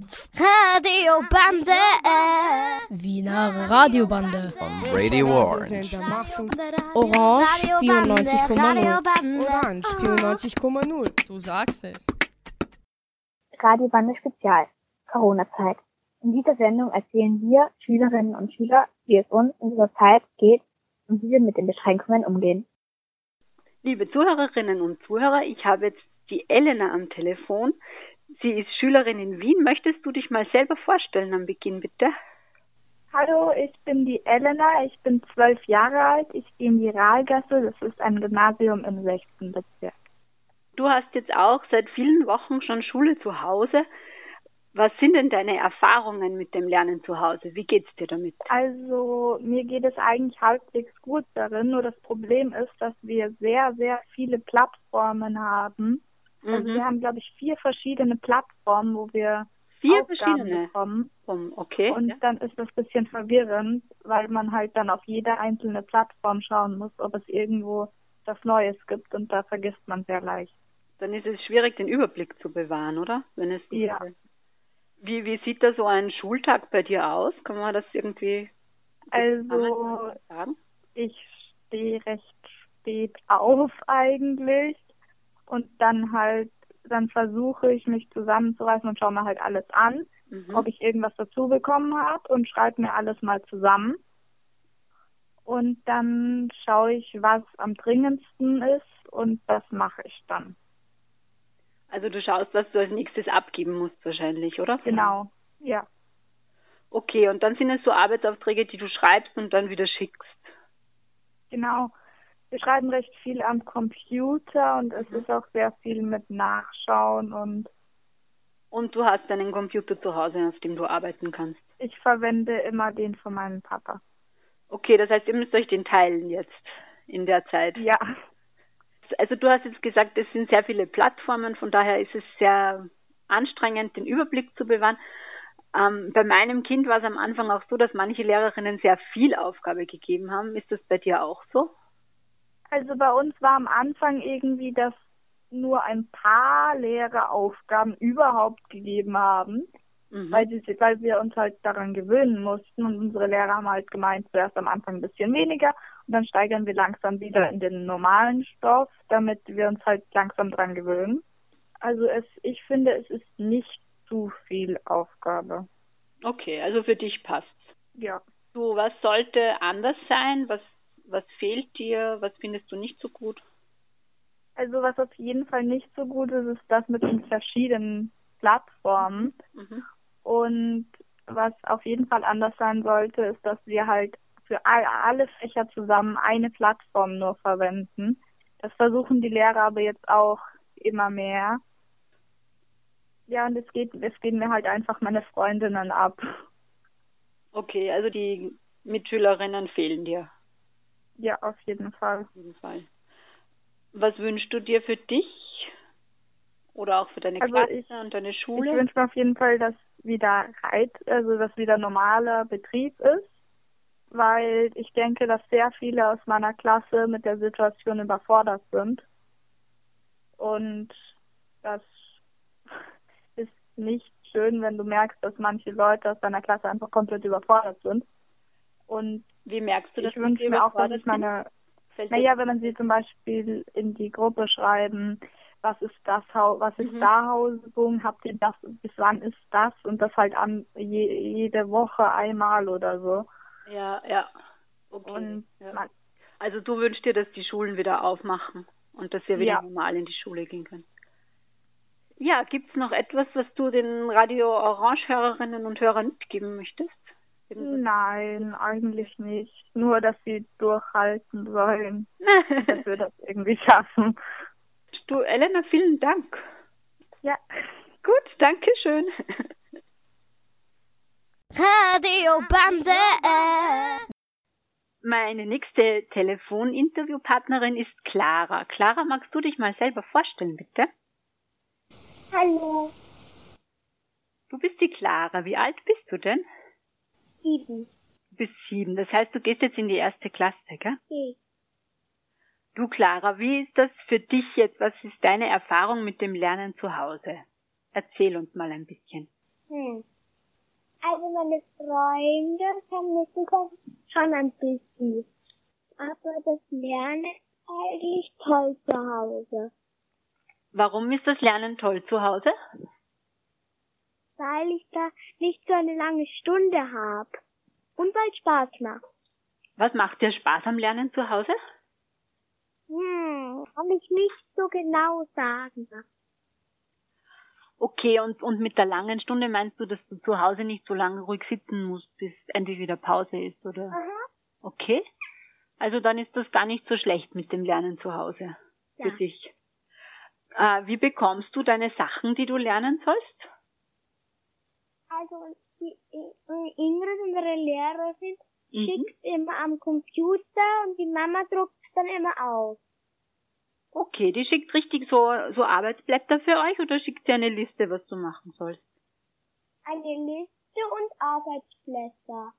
Fritz. Radiobande. Wiener Radiobande. On Radio Orange. Orange 94,0. Orange 94,0. Du sagst es. Radiobande Spezial. Corona-Zeit. In dieser Sendung erzählen wir Schülerinnen und Schüler, wie es uns in dieser Zeit geht und wie wir mit den Beschränkungen umgehen. Liebe Zuhörerinnen und Zuhörer, ich habe jetzt die Elena am Telefon. Sie ist Schülerin in Wien. Möchtest du dich mal selber vorstellen am Beginn, bitte? Hallo, ich bin die Elena, ich bin zwölf Jahre alt, ich gehe in die Rahlgasse, das ist ein Gymnasium im 6. Bezirk. Du hast jetzt auch seit vielen Wochen schon Schule zu Hause. Was sind denn deine Erfahrungen mit dem Lernen zu Hause? Wie geht's dir damit? Also mir geht es eigentlich halbwegs gut darin, nur das Problem ist, dass wir sehr, sehr viele Plattformen haben. Also Mhm. wir haben, glaube ich, vier verschiedene Plattformen, wo wir Vier Aufgaben verschiedene. bekommen. Okay. Und ja. dann ist das ein bisschen verwirrend, weil man halt dann auf jede einzelne Plattform schauen muss, ob es irgendwo was Neues gibt und da vergisst man sehr leicht. Dann ist es schwierig, den Überblick zu bewahren, oder? Wenn es Ja. Wie, wie sieht da so ein Schultag bei dir aus? Kann man das irgendwie Also sagen? ich stehe recht spät auf eigentlich und dann halt, dann versuche ich mich zusammenzureißen und schaue mir halt alles an, Mhm. ob ich irgendwas dazu bekommen habe und schreibe mir alles mal zusammen. Und dann schaue ich, was am dringendsten ist und das mache ich dann. Also du schaust, was du als nächstes abgeben musst wahrscheinlich, oder? Genau, ja. Okay, und dann sind es so Arbeitsaufträge, die du schreibst und dann wieder schickst. Genau. Wir schreiben recht viel am Computer und es ist auch sehr viel mit Nachschauen und Und du hast einen Computer zu Hause, auf dem du arbeiten kannst. ich verwende immer den von meinem Papa. Okay, das heißt, ihr müsst euch den teilen jetzt in der Zeit. Ja, Also du hast jetzt gesagt, es sind sehr viele Plattformen, von daher ist es sehr anstrengend, den Überblick zu bewahren. Ähm, bei meinem Kind war es am Anfang auch so, dass manche Lehrerinnen sehr viel Aufgabe gegeben haben. Ist das bei dir auch so? Also bei uns war am Anfang irgendwie, dass nur ein paar Lehrer Aufgaben überhaupt gegeben haben, Mhm. weil, sie, weil wir uns halt daran gewöhnen mussten und unsere Lehrer haben halt gemeint, zuerst am Anfang ein bisschen weniger und dann steigern wir langsam wieder in den normalen Stoff, damit wir uns halt langsam dran gewöhnen. Also es, ich finde, es ist nicht zu viel Aufgabe. Okay, also für dich passt's. Ja. Du, was sollte anders sein? Was, was fehlt dir? Was findest du nicht so gut? Also was auf jeden Fall nicht so gut ist, ist das mit den verschiedenen Plattformen. Mhm. Und was auf jeden Fall anders sein sollte, ist, dass wir halt für all, alle Fächer zusammen eine Plattform nur verwenden. Das versuchen die Lehrer aber jetzt auch immer mehr. Ja, und es geht, es gehen mir halt einfach meine Freundinnen ab. Okay, also die Mitschülerinnen fehlen dir Ja, auf jeden Fall. auf jeden Fall. Was wünschst du dir für dich oder auch für deine Also Klasse ich- und deine Ich Schule? wünsche mir auf jeden Fall, dass wieder Reit, also dass wieder normaler Betrieb ist, weil ich denke, dass sehr viele aus meiner Klasse mit der Situation überfordert sind. Und das ist nicht schön, wenn du merkst, dass manche Leute aus deiner Klasse einfach komplett überfordert sind. Und Wie merkst du das? ich wünsche mir auch, dass ich meine naja, wenn man sie zum Beispiel in die Gruppe schreiben, was ist das, was ist Mhm. da Hausübung, habt ihr das, bis wann ist das und das halt an je, jede Woche einmal oder so. Ja, ja. Okay. Und ja. man, Also du wünschst dir, dass die Schulen wieder aufmachen und dass wir wieder Ja. normal in die Schule gehen können. Ja, gibt's noch etwas, was du den Radio Orange-Hörerinnen und Hörern mitgeben möchtest? Nein, eigentlich nicht. Nur, dass sie durchhalten sollen, dass wir das irgendwie schaffen. du, Elena, vielen Dank. Ja. Gut, danke schön. Radiobande. Meine nächste Telefoninterviewpartnerin ist Clara. Clara, magst du dich mal selber vorstellen, bitte? Hallo, Du bist die Clara. Wie alt bist du denn? Du bist sieben. Das heißt, du gehst jetzt in die erste Klasse, gell? Du Clara, wie ist das für dich jetzt? Was ist deine Erfahrung mit dem Lernen zu Hause? Erzähl uns mal ein bisschen. Hm. Also meine Freunde vermissen das schon ein bisschen. Aber das Lernen ist eigentlich toll zu Hause. Warum ist das Lernen toll zu Hause? Weil ich da nicht so eine lange Stunde habe. Und weil es Spaß macht. Was macht dir Spaß am Lernen zu Hause? Hm, kann ich nicht so genau sagen. Okay, und, und mit der langen Stunde meinst du, dass du zu Hause nicht so lange ruhig sitzen musst, bis endlich wieder Pause ist, oder? Aha. Okay. Also dann ist das gar nicht so schlecht mit dem Lernen zu Hause Ja. für dich. Äh, wie bekommst du deine Sachen, die du lernen sollst? Also die Ingrid, unsere Lehrerin, Mhm. schickt immer am Computer und die Mama druckt es dann immer aus. Okay, die schickt richtig so, so Arbeitsblätter für euch oder schickt sie eine Liste, was du machen sollst? Eine Liste und Arbeitsblätter.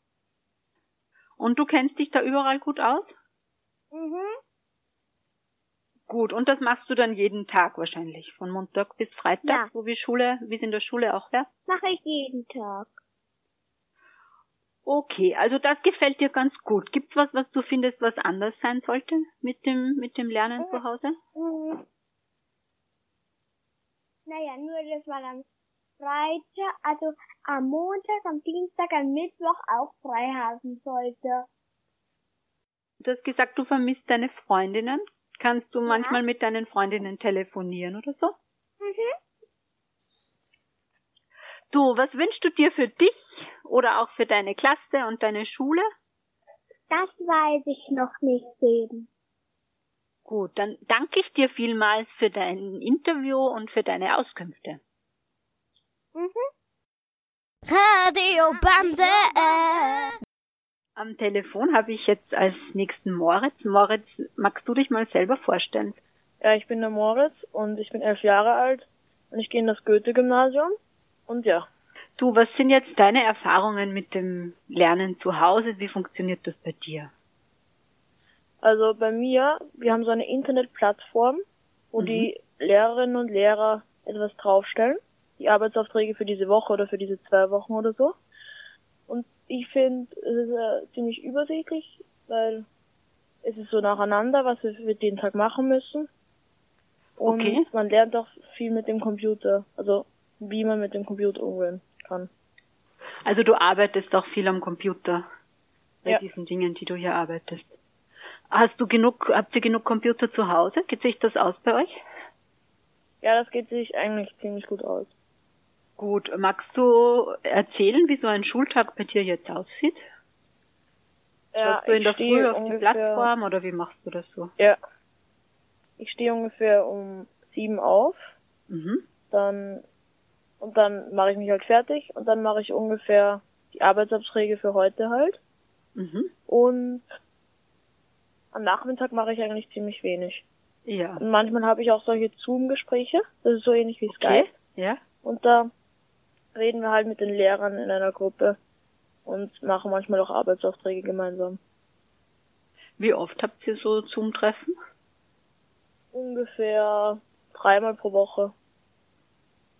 Und du kennst dich da überall gut aus? Mhm. Gut, und das machst du dann jeden Tag wahrscheinlich, von Montag bis Freitag, Ja. so wie Schule, wie es in der Schule auch wäre? Mache ich jeden Tag. Okay, also das gefällt dir ganz gut. Gibt's was, was du findest, was anders sein sollte mit dem, mit dem Lernen zu Hause? Mhm. Naja, nur dass man am Freitag, also am Montag, am Dienstag, am Mittwoch auch frei haben sollte. Du hast gesagt, du vermisst deine Freundinnen. Kannst du manchmal mit deinen Freundinnen telefonieren oder so? Mhm. Du, was wünschst du dir für dich oder auch für deine Klasse und deine Schule? Das weiß ich noch nicht eben. Gut, dann danke ich dir vielmals für dein Interview und für deine Auskünfte. Mhm. Radio Bande. Am Telefon habe ich jetzt als nächsten Moritz. Moritz, magst du dich mal selber vorstellen? Ja, ich bin der Moritz und ich bin elf Jahre alt und ich gehe in das Goethe-Gymnasium. Und ja, Du, was sind jetzt deine Erfahrungen mit dem Lernen zu Hause? Wie funktioniert das bei dir? also bei mir, wir haben so eine Internetplattform, wo Mhm. die Lehrerinnen und Lehrer etwas draufstellen. Die Arbeitsaufträge für diese Woche oder für diese zwei Wochen oder so. Und ich finde, es ist äh, ziemlich übersichtlich, weil es ist so nacheinander, was wir für den Tag machen müssen. Und Okay. man lernt auch viel mit dem Computer, also wie man mit dem Computer umgehen kann. Also du arbeitest auch viel am Computer bei Ja. diesen Dingen, die du hier arbeitest. Hast du genug, habt ihr genug Computer zu Hause? Geht sich das aus bei euch? Ja, das geht sich eigentlich ziemlich gut aus. Gut, magst du erzählen, wie so ein Schultag bei dir jetzt aussieht? Schaust du in der Früh auf die ungefähr- Plattform oder wie machst du das so? Ja. Ich stehe ungefähr um sieben auf, Mhm. dann und dann mache ich mich halt fertig und dann mache ich ungefähr die Arbeitsabträge für heute halt. Mhm. Und am Nachmittag mache ich eigentlich ziemlich wenig. Ja. Und manchmal habe ich auch solche Zoom-Gespräche, das ist so ähnlich wie Okay. Skype. Ja. Und da reden wir halt mit den Lehrern in einer Gruppe und machen manchmal auch Arbeitsaufträge gemeinsam. Wie oft habt ihr so Zoom-Treffen? Ungefähr dreimal pro Woche.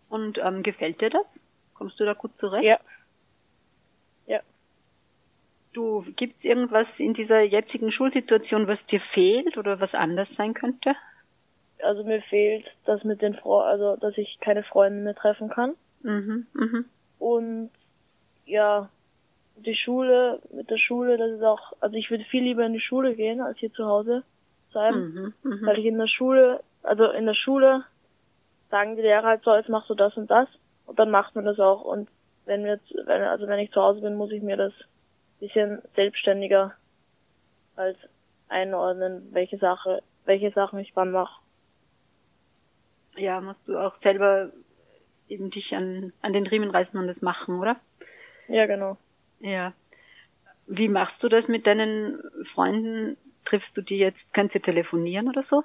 Und ähm, gefällt dir das? Kommst du da gut zurecht? Ja. Ja. Du, gibt's irgendwas in dieser jetzigen Schulsituation, was dir fehlt oder was anders sein könnte? Also mir fehlt das mit den Fre also dass ich keine Freunde mehr treffen kann. Mhm, mhm. Und ja, die Schule, mit der Schule, das ist auch, also ich würde viel lieber in die Schule gehen, als hier zu Hause sein. Mhm, mhm. Weil ich in der Schule, also in der Schule sagen die Lehrer halt so, jetzt machst du das und das und dann macht man das auch. Und wenn wir jetzt, wenn, also wenn ich zu Hause bin, muss ich mir das bisschen selbstständiger als einordnen, welche Sache, welche Sachen ich wann mache. Ja, musst du auch selber eben dich an, an den Riemen reißen und das machen, oder? Ja, genau. Ja. Wie machst du das mit deinen Freunden? Triffst du die jetzt, kannst du telefonieren oder so?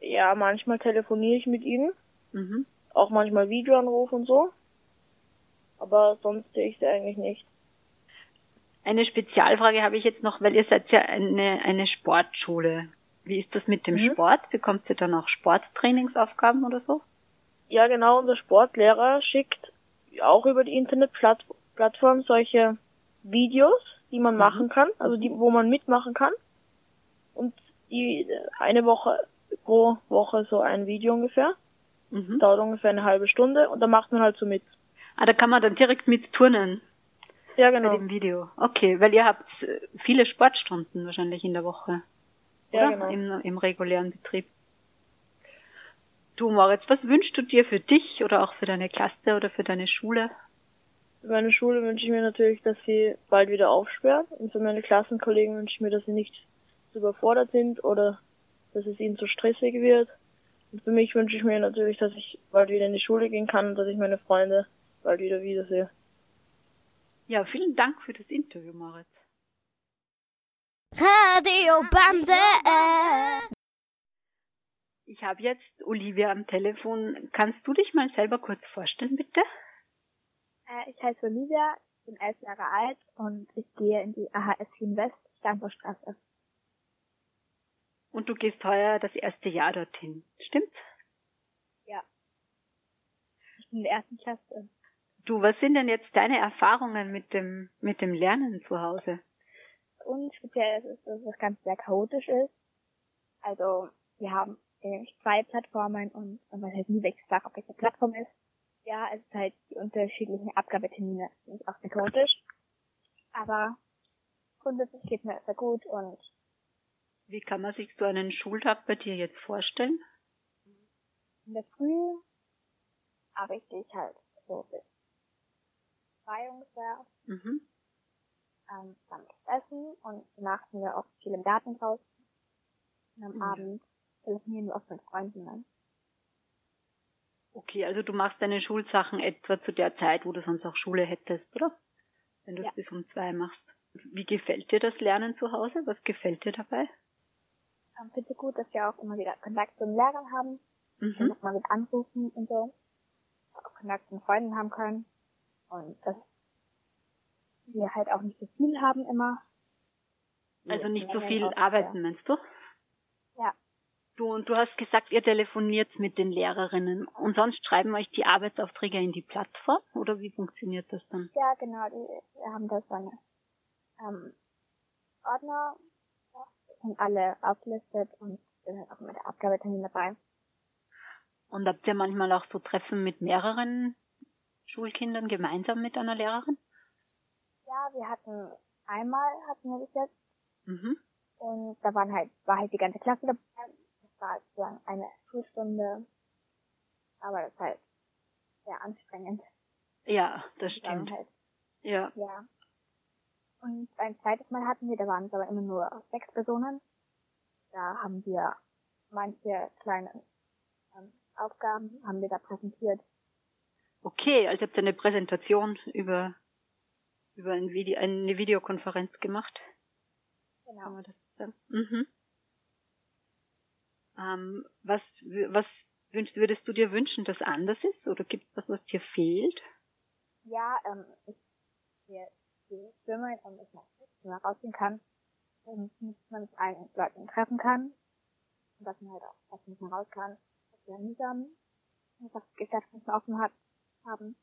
Ja, manchmal telefoniere ich mit ihnen, Mhm. auch manchmal Videoanruf und so. Aber sonst sehe ich sie eigentlich nicht. Eine Spezialfrage habe ich jetzt noch, weil ihr seid ja eine, eine Sportschule. Wie ist das mit dem Mhm. Sport? Bekommt ihr dann auch Sporttrainingsaufgaben oder so? Ja, genau, unser Sportlehrer schickt auch über die Internetplattform solche Videos, die man mhm. machen kann, also die, wo man mitmachen kann. Und die eine Woche pro Woche so ein Video ungefähr. Mhm. Dauert ungefähr eine halbe Stunde und da macht man halt so mit. Ah, da kann man dann direkt mit turnen. Ja, genau. Bei dem Video. Okay, weil ihr habt äh, viele Sportstunden wahrscheinlich in der Woche. Ja, oder? genau. Im, Im regulären Betrieb. Du, Moritz, was wünschst du dir für dich oder auch für deine Klasse oder für deine Schule? Für meine Schule wünsche ich mir natürlich, dass sie bald wieder aufsperrt. Und für meine Klassenkollegen wünsche ich mir, dass sie nicht zu überfordert sind oder dass es ihnen zu stressig wird. Und für mich wünsche ich mir natürlich, dass ich bald wieder in die Schule gehen kann und dass ich meine Freunde bald wieder wiedersehe. Ja, vielen Dank für das Interview, Moritz. Radio Bande. Ich habe jetzt Olivia am Telefon. Kannst du dich mal selber kurz vorstellen, bitte? Äh, ich heiße Olivia, bin elf Jahre alt und ich gehe in die AHS Wien West, Steinbaustraße. Und du gehst heuer das erste Jahr dorthin, stimmt's? Ja. Ich bin in der ersten Klasse. Du, was sind denn jetzt deine Erfahrungen mit dem, mit dem Lernen zu Hause? Und speziell ist es, dass das Ganze sehr chaotisch ist. Also, wir haben nämlich zwei Plattformen und man weiß nie, welches Fach auf welcher Plattform ist. Ja, es ist halt die unterschiedlichen Abgabetermine sind auch sehr chaotisch. Aber grundsätzlich geht mir sehr gut und wie kann man sich so einen Schultag bei dir jetzt vorstellen? In der Früh arbeite ich halt so bis zwei ungefähr. Mhm. Ähm, dann das Essen und danach sind wir auch viel im Garten draußen. Und am mhm. Abend telefonieren wir oft mit Freunden dann. Okay, also du machst deine Schulsachen etwa zu der Zeit, wo du sonst auch Schule hättest, oder? Wenn du es ja. bis um zwei machst. Wie gefällt dir das Lernen zu Hause? Was gefällt dir dabei? ähm, finde ich gut, dass wir auch immer wieder Kontakt zu den Lehrern haben. Mhm. Und mal mit anrufen und so. Auch Kontakt zu den Freunden haben können. Und dass wir halt auch nicht so viel haben immer. Also nicht so viel arbeiten, meinst du? Du, und du hast gesagt, ihr telefoniert mit den Lehrerinnen und sonst schreiben euch die Arbeitsaufträge in die Plattform oder wie funktioniert das dann? Ja, genau, die, wir haben da so eine ähm, Ordner, sind alle aufgelistet und sind halt auch mit der Abgabetermin dabei. Und habt ihr manchmal auch so Treffen mit mehreren Schulkindern gemeinsam mit einer Lehrerin? Ja, wir hatten einmal hatten wir das jetzt. Mhm. Und da waren halt, war halt die ganze Klasse dabei. Das war sozusagen eine Schulstunde. Aber das ist halt sehr anstrengend. Ja, das stimmt. Halt, ja. Ja. Und ein zweites Mal hatten wir, da waren es aber immer nur sechs Personen. Da haben wir manche kleine ähm, Aufgaben, haben wir da präsentiert. Okay, also habt ihr eine Präsentation über, über ein Video, eine Videokonferenz gemacht. Genau. Kann man das sagen? Mhm. Ähm, was, was wünschst, würdest du dir wünschen, dass anders ist? Oder gibt es was, was dir fehlt? Ja, ähm, ich, wir die schwimmen und ich mal rausgehen kann und man mit allen Leuten treffen kann und dass man halt auch dass man nicht mehr raus kann, dass wir mühsam einfach Geschäfte offen hat, haben.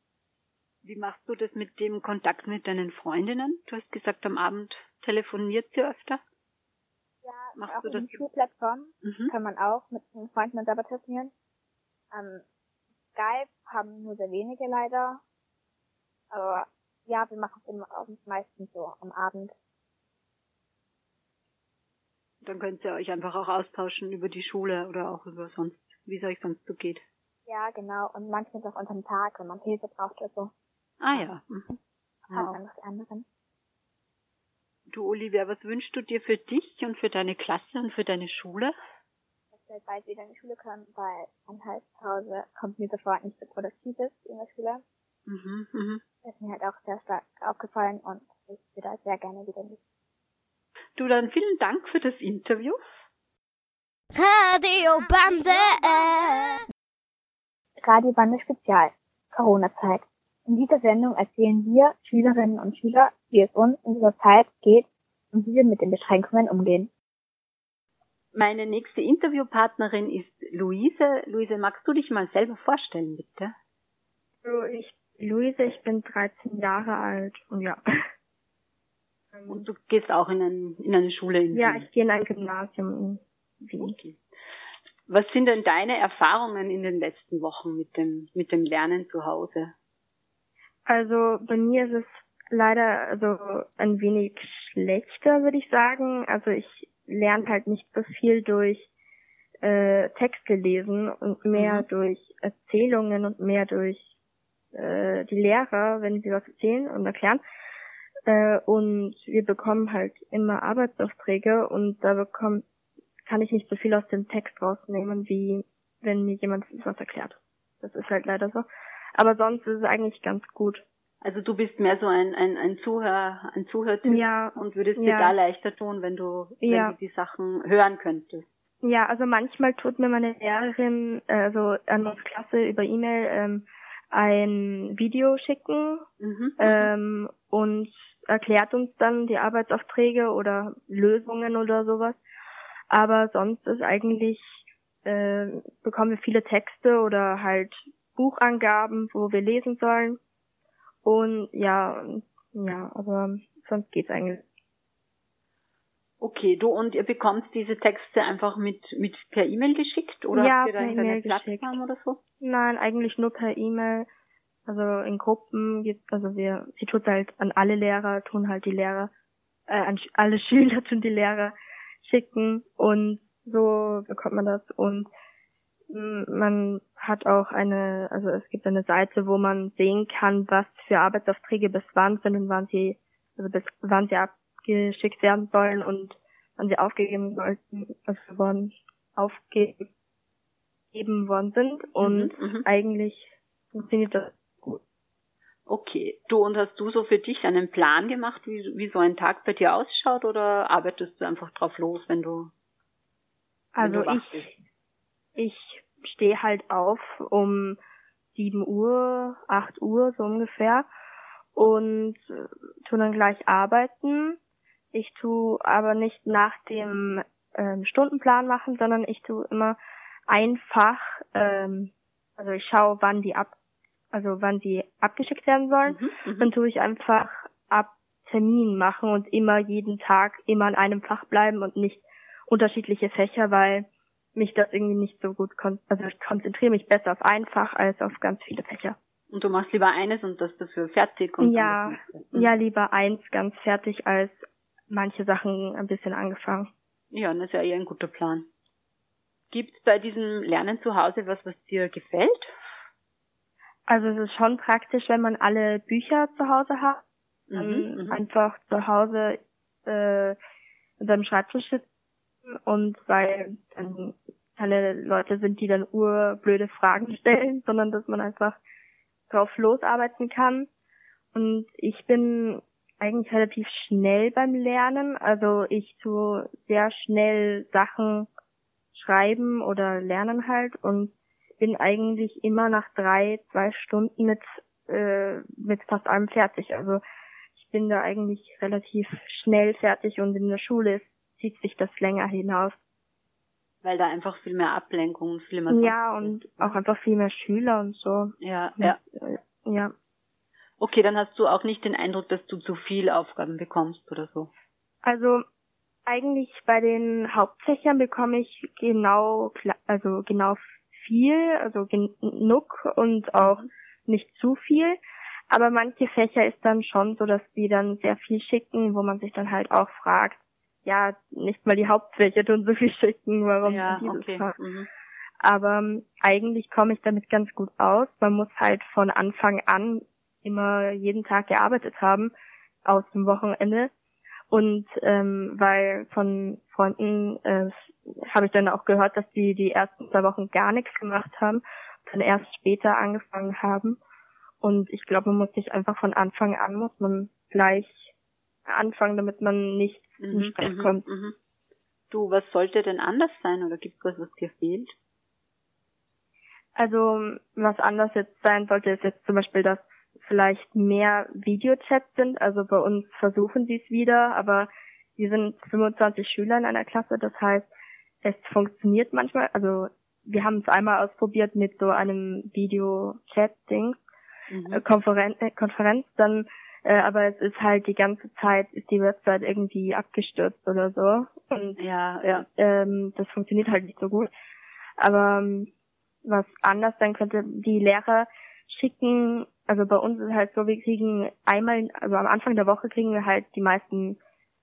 Wie machst du das mit dem Kontakt mit deinen Freundinnen? Du hast gesagt, am Abend telefoniert sie öfter. Ja, machst auch du das? Schulplattform mhm. kann man auch mit den Freunden selber telefonieren. Ähm, Skype haben nur sehr wenige leider. Aber ja, wir machen es immer meistens so am Abend. Dann könnt ihr euch einfach auch austauschen über die Schule oder auch über sonst, wie es euch sonst so geht. Ja, genau. Und manchmal auch unter dem Tag, wenn man Hilfe braucht oder so. Ah ja. Mhm. Noch die anderen. Du, Olivia, was wünschst du dir für dich und für deine Klasse und für deine Schule? Dass wir bald wieder in die Schule können, weil ein zu Hause kommt mir sofort nicht so produktiv ist in der Schule. Mhm, mhm. Das ist mir halt auch sehr stark aufgefallen und ich würde sehr gerne wieder mit. Du, dann vielen Dank für das Interview. Radio Bande. Radio Bande Spezial. Corona-Zeit. In dieser Sendung erzählen wir Schülerinnen und Schüler, wie es uns in dieser Zeit geht und wie wir mit den Beschränkungen umgehen. Meine nächste Interviewpartnerin ist Luise. Luise, magst du dich mal selber vorstellen, bitte? So, ich, Luise, ich bin 13 Jahre alt und ja. Und du gehst auch in, ein, in eine Schule in Wien? Ja, ich gehe in ein Gymnasium in Wien. Okay. Was sind denn deine Erfahrungen in den letzten Wochen mit dem, mit dem Lernen zu Hause? Also bei mir ist es leider also ein wenig schlechter, würde ich sagen. Also ich lerne halt nicht so viel durch äh, Texte lesen und mehr mhm. durch Erzählungen und mehr durch äh, die Lehrer, wenn sie was erzählen und erklären. Äh, und wir bekommen halt immer Arbeitsaufträge und da bekommt, kann ich nicht so viel aus dem Text rausnehmen, wie wenn mir jemand was erklärt. Das ist halt leider so. Aber sonst ist es eigentlich ganz gut. Also du bist mehr so ein, ein, ein Zuhör, ein Zuhörtyp ja, und würdest ja. dir da leichter tun, wenn du, ja. wenn du die Sachen hören könntest. Ja, also manchmal tut mir meine Lehrerin, also an unsere Klasse über E-Mail ähm, ein Video schicken Mhm. ähm, und erklärt uns dann die Arbeitsaufträge oder Lösungen oder sowas. Aber sonst ist eigentlich, äh, bekommen wir viele Texte oder halt Buchangaben, wo wir lesen sollen. Und ja, ja, aber sonst geht's eigentlich. Okay, du und ihr bekommt diese Texte einfach mit, mit per E-Mail geschickt oder Ja, habt ihr da per geschickt. Plattform oder so? Nein, eigentlich nur per E-Mail. Also in Gruppen gibt, also wir, sie tut halt an alle Lehrer, tun halt die Lehrer, äh, an alle Schüler tun die Lehrer schicken und so bekommt man das und man hat auch eine, also es gibt eine Seite, wo man sehen kann, was für Arbeitsaufträge bis wann sind und wann sie, also bis wann sie abgeschickt werden sollen und wann sie aufgegeben sollten, also worden, aufgegeben worden sind und Mhm, mhm. eigentlich funktioniert das gut. Okay, du und hast du so für dich einen Plan gemacht, wie, wie so ein Tag bei dir ausschaut oder arbeitest du einfach drauf los, wenn du wenn Also du ich, ich stehe halt auf um 7 Uhr, 8 Uhr so ungefähr und äh, tu dann gleich arbeiten. Ich tu aber nicht nach dem ähm, Stundenplan machen, sondern ich tu immer einfach, ähm, also ich schaue, wann die ab, also wann die abgeschickt werden sollen. Mhm, mhm. Dann tue ich einfach ab Termin machen und immer jeden Tag immer an einem Fach bleiben und nicht unterschiedliche Fächer, weil mich das irgendwie nicht so gut kon also ich konzentriere mich besser auf ein Fach als auf ganz viele Fächer. Und du machst lieber eines und das dafür fertig und Ja. Mhm. ja, lieber eins ganz fertig als manche Sachen ein bisschen angefangen. Ja, das ist ja eher ein guter Plan. Gibt's bei diesem Lernen zu Hause was, was dir gefällt? Also es ist schon praktisch, wenn man alle Bücher zu Hause hat. Mhm, mhm. einfach zu Hause äh, in seinem Schreibtisch sitzen und weil dann keine Leute sind, die dann urblöde Fragen stellen, sondern dass man einfach drauf losarbeiten kann. Und ich bin eigentlich relativ schnell beim Lernen. Also ich tue sehr schnell Sachen schreiben oder lernen halt und bin eigentlich immer nach drei, zwei Stunden mit, äh, mit fast allem fertig. Also ich bin da eigentlich relativ schnell fertig und in der Schule zieht sich das länger hinaus. Weil da einfach viel mehr Ablenkung, viel mehr Ja, und ist. auch einfach viel mehr Schüler und so. ja, ja. Äh, Ja. Okay, dann hast du auch nicht den Eindruck, dass du zu viel Aufgaben bekommst oder so. Also eigentlich bei den Hauptfächern bekomme ich genau, also genau viel, also genug und auch nicht zu viel. Aber manche Fächer ist dann schon so, dass die dann sehr viel schicken, wo man sich dann halt auch fragt, ja, nicht mal die Hauptfächer tun so viel schicken, warum ja, dieses okay. Mhm. Aber ähm, eigentlich komme ich damit ganz gut aus. Man muss halt von Anfang an immer jeden Tag gearbeitet haben, aus dem Wochenende. Und ähm, weil von Freunden äh, habe ich dann auch gehört, dass die die ersten zwei Wochen gar nichts gemacht haben, dann erst später angefangen haben. Und ich glaube, man muss sich einfach von Anfang an muss man gleich anfangen, damit man nicht in Mhm, Stress mhm, kommt. mhm. Du, was sollte denn anders sein oder gibt's was, was dir fehlt? Also was anders jetzt sein sollte, ist jetzt zum Beispiel, dass vielleicht mehr Videochats sind. Also bei uns versuchen sie es wieder, aber wir sind 25 Schüler in einer Klasse. Das heißt, es funktioniert manchmal. Also wir haben es einmal ausprobiert mit so einem Video-Chat-Ding mhm. Äh, Konferenz, äh, Konferenz, dann äh, aber es ist halt die ganze Zeit ist die Website irgendwie abgestürzt oder so und ja, ja. Ähm, das funktioniert halt nicht so gut. Aber ähm, was anders sein könnte, die Lehrer schicken, also bei uns ist halt so, wir kriegen einmal, also am Anfang der Woche kriegen wir halt die meisten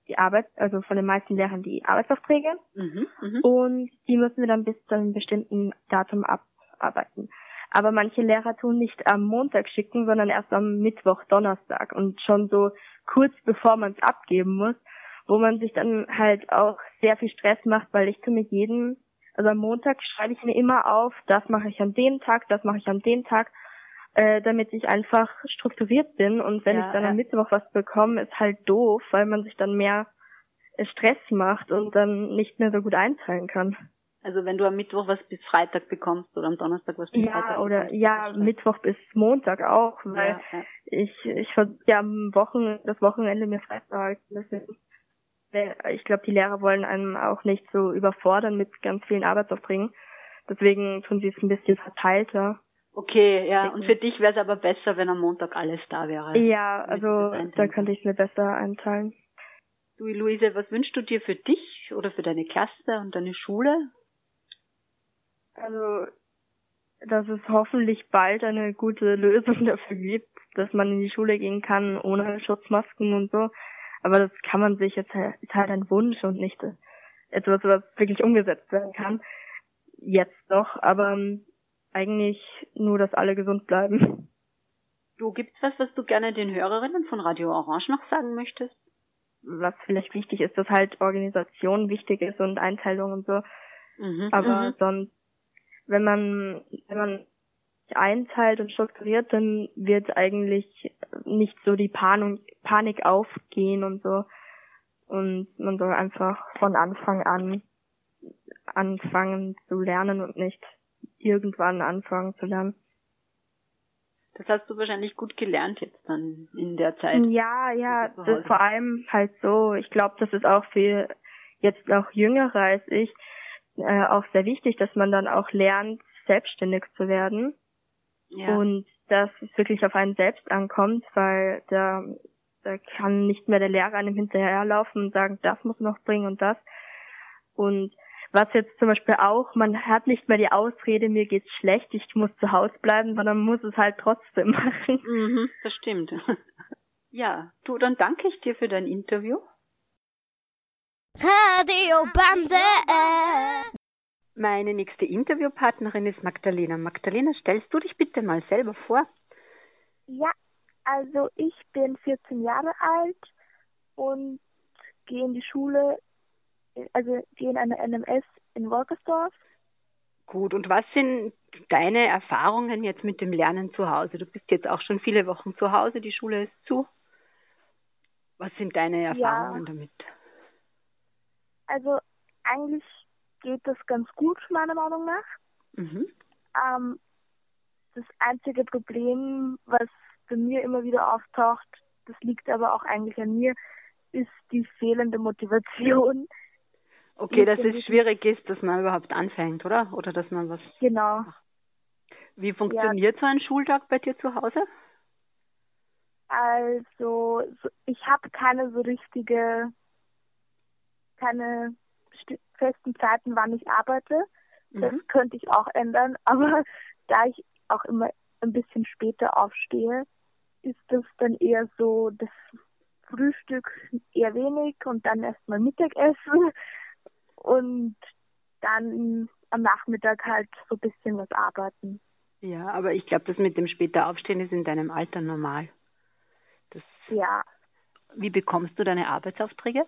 die Arbeit, also von den meisten Lehrern die Arbeitsaufträge mhm, mh. und die müssen wir dann bis zu einem bestimmten Datum abarbeiten. Aber manche Lehrer tun nicht am Montag schicken, sondern erst am Mittwoch, Donnerstag und schon so kurz bevor man es abgeben muss, wo man sich dann halt auch sehr viel Stress macht, weil ich tu mit jedem, also am Montag schreibe ich mir immer auf, das mache ich an dem Tag, das mache ich an dem Tag, äh, damit ich einfach strukturiert bin und wenn ja, ich dann ja. am Mittwoch was bekomme, ist halt doof, weil man sich dann mehr Stress macht und dann nicht mehr so gut einteilen kann. Also wenn du am Mittwoch was bis Freitag bekommst oder am Donnerstag was bis ja, Freitag. Oder, bekommst, ja, Mittwoch bis Montag auch, weil ja, ja. ich ich ja am Wochen das Wochenende mir freizuhalten. Deswegen, ich glaube, die Lehrer wollen einem auch nicht so überfordern mit ganz vielen Arbeitsaufträgen. Deswegen tun sie es ein bisschen verteilter. Okay, ja. Und für dich wäre es aber besser, wenn am Montag alles da wäre. Ja, also da könnte ich es mir besser einteilen. Du, Luise, was wünschst du dir für dich oder für deine Klasse und deine Schule? Also, dass es hoffentlich bald eine gute Lösung dafür gibt, dass man in die Schule gehen kann ohne Schutzmasken und so. Aber das kann man sich jetzt, ist halt ein Wunsch und nicht etwas, was wirklich umgesetzt werden kann. Jetzt noch, aber ähm, eigentlich nur, dass alle gesund bleiben. Du gibt's was, was du gerne den Hörerinnen von Radio Orange noch sagen möchtest? Was vielleicht wichtig ist, dass halt Organisation wichtig ist und Einteilung und so. Mhm, Aber mhm. sonst wenn man, wenn man sich einteilt und strukturiert, dann wird eigentlich nicht so die Panik, Panik aufgehen und so. Und man soll einfach von Anfang an anfangen zu lernen und nicht irgendwann anfangen zu lernen. Das hast du wahrscheinlich gut gelernt jetzt dann in der Zeit. Ja, ja, das vor allem halt so. Ich glaube, das ist auch für jetzt auch Jüngere als ich äh, auch sehr wichtig, dass man dann auch lernt, selbstständig zu werden. Ja. Und dass es wirklich auf einen selbst ankommt, weil da, da kann nicht mehr der Lehrer einem hinterherlaufen und sagen, das muss noch bringen und das. Und was jetzt zum Beispiel auch, man hat nicht mehr die Ausrede, mir geht's schlecht, ich muss zu Hause bleiben, sondern muss es halt trotzdem machen. Mhm, das stimmt. Ja, du, dann danke ich dir für dein Interview. Radio Bande. Meine nächste Interviewpartnerin ist Magdalena. Magdalena, stellst du dich bitte mal selber vor? Ja, also ich bin 14 Jahre alt und gehe in die Schule, also gehe in eine NMS in Wolkersdorf. Gut, und was sind deine Erfahrungen jetzt mit dem Lernen zu Hause? Du bist jetzt auch schon viele Wochen zu Hause, die Schule ist zu. Was sind deine Erfahrungen ja. damit? Also eigentlich geht das ganz gut, meiner Meinung nach. Mhm. Ähm, das einzige Problem, was bei mir immer wieder auftaucht, das liegt aber auch eigentlich an mir, ist die fehlende Motivation. Okay, dass es schwierig ist, dass man überhaupt anfängt, oder? Oder dass man was. Genau. Macht. Wie funktioniert ja. so ein Schultag bei dir zu Hause? Also, ich habe keine so richtige keine festen Zeiten, wann ich arbeite. Das mhm. könnte ich auch ändern, aber da ich auch immer ein bisschen später aufstehe, ist das dann eher so das Frühstück eher wenig und dann erstmal Mittagessen und dann am Nachmittag halt so ein bisschen was arbeiten. Ja, aber ich glaube, das mit dem später Aufstehen ist in deinem Alter normal. Das ja. Wie bekommst du deine Arbeitsaufträge?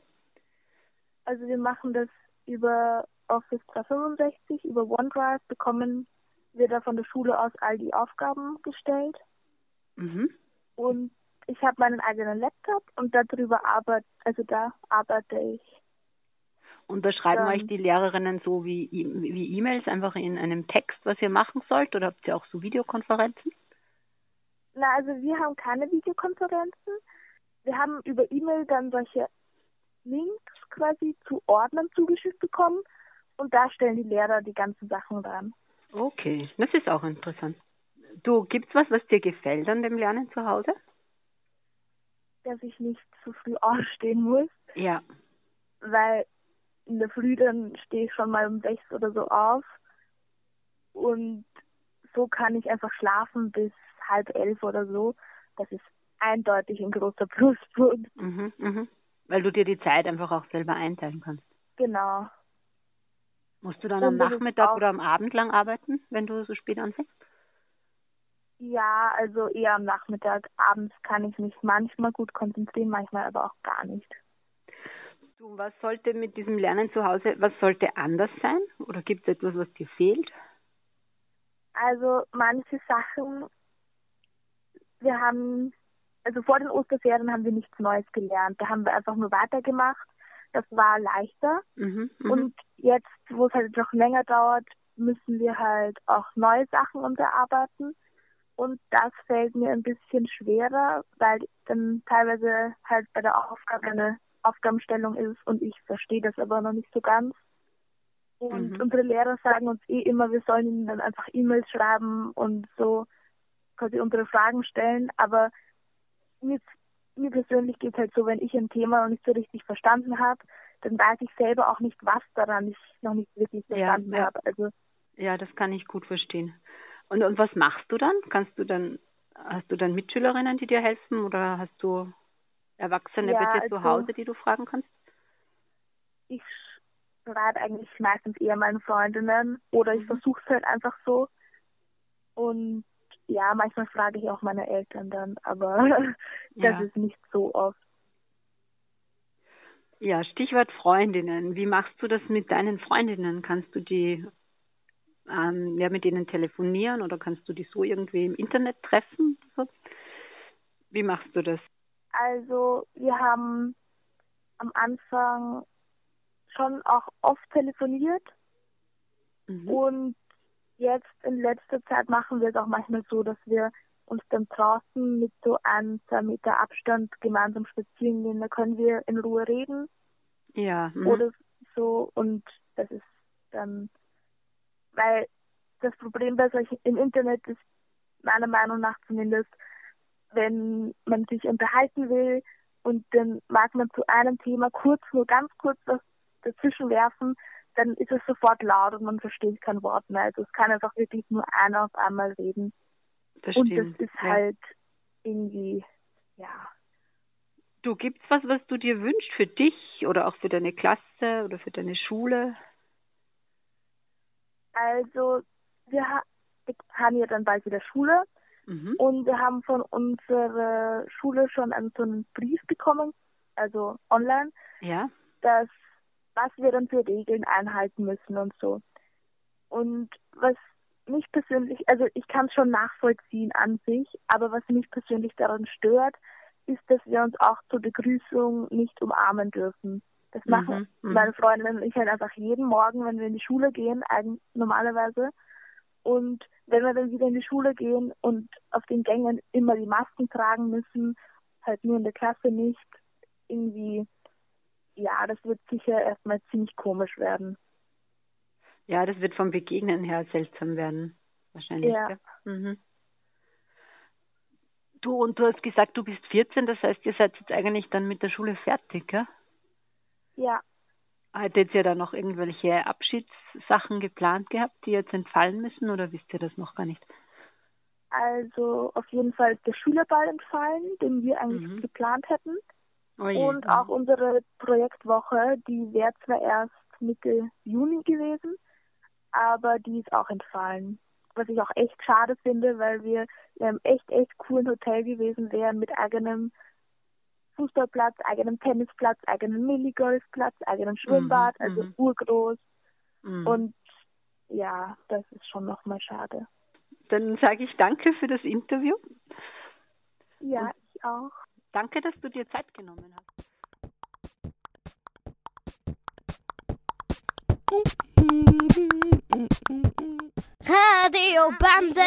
Also wir machen das über Office 365, über OneDrive bekommen wir da von der Schule aus all die Aufgaben gestellt. Mhm. Und ich habe meinen eigenen Laptop und darüber arbeite, also da arbeite ich. Und da schreiben dann, euch die Lehrerinnen so wie, wie E-Mails einfach in einem Text, was ihr machen sollt, oder habt ihr auch so Videokonferenzen? Na, also wir haben keine Videokonferenzen. Wir haben über E-Mail dann solche Links quasi zu Ordnern zugeschickt bekommen und da stellen die Lehrer die ganzen Sachen dran. Okay, das ist auch interessant. Du, gibt's was, was dir gefällt an dem Lernen zu Hause? Dass ich nicht zu früh aufstehen muss. Ja. Weil in der Früh dann stehe ich schon mal um sechs oder so auf. Und so kann ich einfach schlafen bis halb elf oder so. Das ist eindeutig ein großer Pluspunkt. Mhm, mhm. Weil du dir die Zeit einfach auch selber einteilen kannst. Genau. Musst du dann am Nachmittag oder am Abend lang arbeiten, wenn du so spät anfängst? Ja, also eher am Nachmittag. Abends kann ich mich manchmal gut konzentrieren, manchmal aber auch gar nicht. Du, was sollte mit diesem Lernen zu Hause, was sollte anders sein? Oder gibt es etwas, was dir fehlt? Also manche Sachen, wir haben, also vor den Osterferien haben wir nichts Neues gelernt. Da haben wir einfach nur weitergemacht. Das war leichter. Mhm, mhm. Und jetzt, wo es halt noch länger dauert, müssen wir halt auch neue Sachen unterarbeiten. Und das fällt mir ein bisschen schwerer, weil dann teilweise halt bei der Aufgabe eine Aufgabenstellung ist und ich verstehe das aber noch nicht so ganz. Und Mhm. unsere Lehrer sagen uns eh immer, wir sollen ihnen dann einfach E-Mails schreiben und so quasi unsere Fragen stellen. Aber mir, mir persönlich geht es halt so, wenn ich ein Thema noch nicht so richtig verstanden habe, dann weiß ich selber auch nicht, was daran ich noch nicht wirklich verstanden ja. habe. Also Ja, das kann ich gut verstehen. Und, und was machst du dann? Kannst du dann, hast du dann Mitschülerinnen, die dir helfen oder hast du Erwachsene Ja, bei dir zu also- Hause, die du fragen kannst? ich schreibe eigentlich meistens eher meinen Freundinnen oder ich versuche es halt einfach so. Und ja, manchmal frage ich auch meine Eltern dann, aber das Ja. ist nicht so oft. Ja, Stichwort Freundinnen. Wie machst du das mit deinen Freundinnen? Kannst du die ähm, ja, mit denen telefonieren oder kannst du die so irgendwie im Internet treffen? So? Wie machst du das? Also wir haben am Anfang schon auch oft telefoniert Mhm. und jetzt in letzter Zeit machen wir es auch manchmal so, dass wir uns dann draußen mit so ein, zwei Meter Abstand gemeinsam spazieren gehen. Da können wir in Ruhe reden Ja. mhm. oder so und das ist dann, weil das Problem bei solchen im Internet ist meiner Meinung nach zumindest, wenn man sich unterhalten will und dann mag man zu einem Thema kurz, nur ganz kurz was dazwischen werfen, dann ist es sofort laut und man versteht kein Wort mehr. Also es kann einfach wirklich nur einer auf einmal reden. Das und stimmt, das ist ja. halt irgendwie, ja, Du gibt's was, was du dir wünschst für dich oder auch für deine Klasse oder für deine Schule? Also, wir ha wir haben ja dann bald wieder Schule Mhm. und wir haben von unserer Schule schon einen, so einen Brief bekommen, also online, Ja. dass was wir dann für Regeln einhalten müssen und so. Und was mich persönlich, also ich kann es schon nachvollziehen an sich, aber was mich persönlich daran stört, ist, dass wir uns auch zur Begrüßung nicht umarmen dürfen. Das machen Mhm, mhm. meine Freundin und ich halt einfach jeden Morgen, wenn wir in die Schule gehen, eigentlich normalerweise. Und wenn wir dann wieder in die Schule gehen und auf den Gängen immer die Masken tragen müssen, halt nur in der Klasse nicht, irgendwie, ja, das wird sicher erstmal ziemlich komisch werden. Ja, das wird vom Begegnen her seltsam werden. Wahrscheinlich. Ja. gell? Mhm. Du, und du hast gesagt, du bist 14, das heißt, ihr seid jetzt eigentlich dann mit der Schule fertig, gell? Ja, Hättet ihr da noch irgendwelche Abschiedssachen geplant gehabt, die jetzt entfallen müssen oder wisst ihr das noch gar nicht? also auf jeden Fall ist der Schülerball entfallen, den wir eigentlich Mhm. geplant hätten. Oh je. Und auch unsere Projektwoche, die wäre zwar erst Mitte Juni gewesen, aber die ist auch entfallen. Was ich auch echt schade finde, weil wir in einem echt, echt coolen Hotel gewesen wären mit eigenem Fußballplatz, eigenem Tennisplatz, eigenem Minigolfplatz, eigenem Schwimmbad, also mhm. urgroß. Mhm. Und ja, das ist schon nochmal schade. Dann sage ich danke für das Interview. Ja, ich auch. Danke, dass du dir Zeit genommen hast. Radiobande.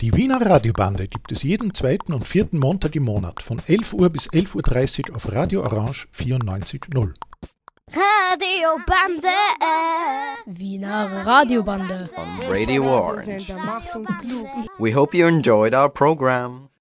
Die Wiener Radiobande gibt es jeden zweiten und vierten Montag im Monat von 11 Uhr bis 11.30 Uhr auf Radio Orange 94.0. Radiobande. Wiener Radiobande. On Radio Orange. We hope you enjoyed our program.